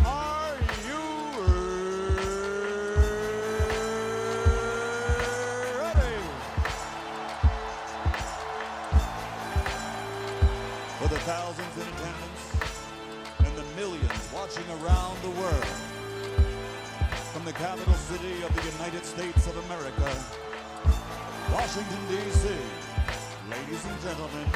Are you ready? For the thousands in attendance and the millions watching around the world, from the capital city of the United States of America, Washington, D.C., ladies and gentlemen,